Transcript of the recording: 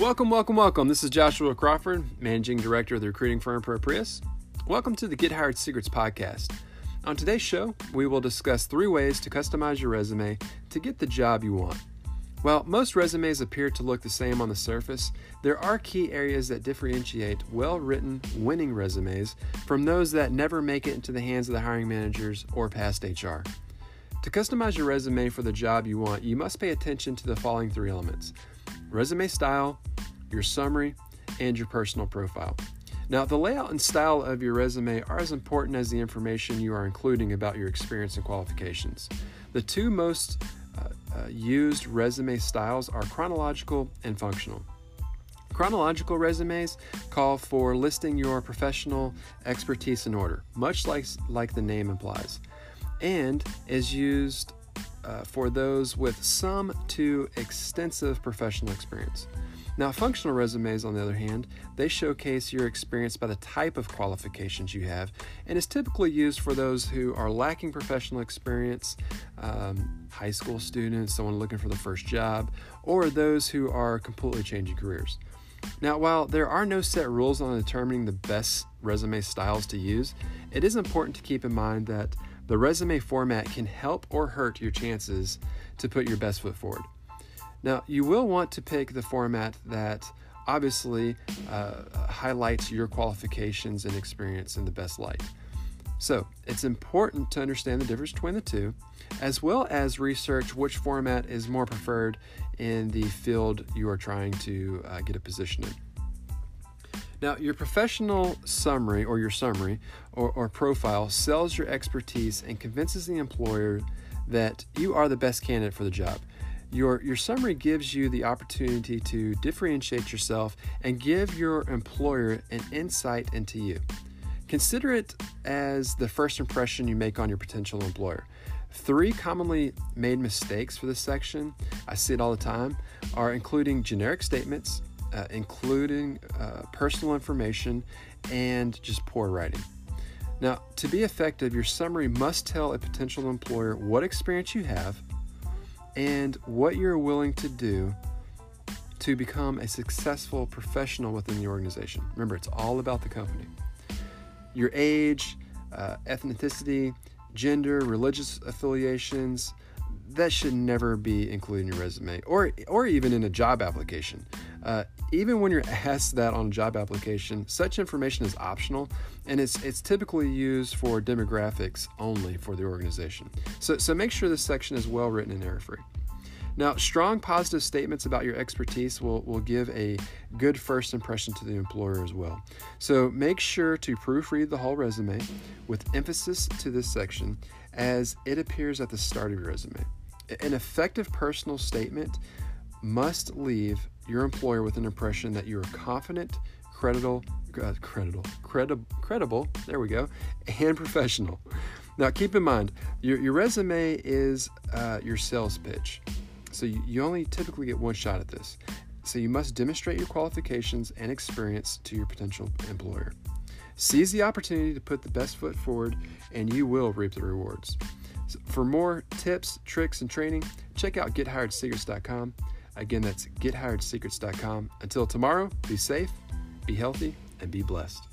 Welcome, welcome, welcome. This is Joshua Crawford, Managing Director of the recruiting firm ProPrius. Welcome to the Get Hired Secrets podcast. On today's show, we will discuss three ways to customize your resume to get the job you want. While most resumes appear to look the same on the surface, there are key areas that differentiate well written, winning resumes from those that never make it into the hands of the hiring managers or past HR. To customize your resume for the job you want, you must pay attention to the following three elements resume style, your summary, and your personal profile. Now, the layout and style of your resume are as important as the information you are including about your experience and qualifications. The two most uh, uh, used resume styles are chronological and functional. Chronological resumes call for listing your professional expertise in order, much like, like the name implies, and is used uh, for those with some to extensive professional experience. Now, functional resumes, on the other hand, they showcase your experience by the type of qualifications you have and is typically used for those who are lacking professional experience, um, high school students, someone looking for the first job, or those who are completely changing careers. Now, while there are no set rules on determining the best resume styles to use, it is important to keep in mind that the resume format can help or hurt your chances to put your best foot forward. Now, you will want to pick the format that obviously uh, highlights your qualifications and experience in the best light. So, it's important to understand the difference between the two, as well as research which format is more preferred in the field you are trying to uh, get a position in. Now, your professional summary or your summary or, or profile sells your expertise and convinces the employer that you are the best candidate for the job. Your, your summary gives you the opportunity to differentiate yourself and give your employer an insight into you. Consider it as the first impression you make on your potential employer. Three commonly made mistakes for this section, I see it all the time, are including generic statements, uh, including uh, personal information, and just poor writing. Now, to be effective, your summary must tell a potential employer what experience you have and what you're willing to do to become a successful professional within the organization. Remember, it's all about the company. Your age, uh, ethnicity, gender, religious affiliations, that should never be included in your resume or, or even in a job application. Uh, even when you're asked that on a job application, such information is optional and it's, it's typically used for demographics only for the organization. So, so make sure this section is well written and error free. Now, strong positive statements about your expertise will, will give a good first impression to the employer as well. So make sure to proofread the whole resume with emphasis to this section as it appears at the start of your resume. An effective personal statement must leave your employer with an impression that you are confident, credible, uh, credible, credible, credible, there we go, and professional. Now, keep in mind, your, your resume is uh, your sales pitch. So you, you only typically get one shot at this. So you must demonstrate your qualifications and experience to your potential employer. Seize the opportunity to put the best foot forward, and you will reap the rewards. For more tips, tricks, and training, check out gethiredsecrets.com. Again, that's gethiredsecrets.com. Until tomorrow, be safe, be healthy, and be blessed.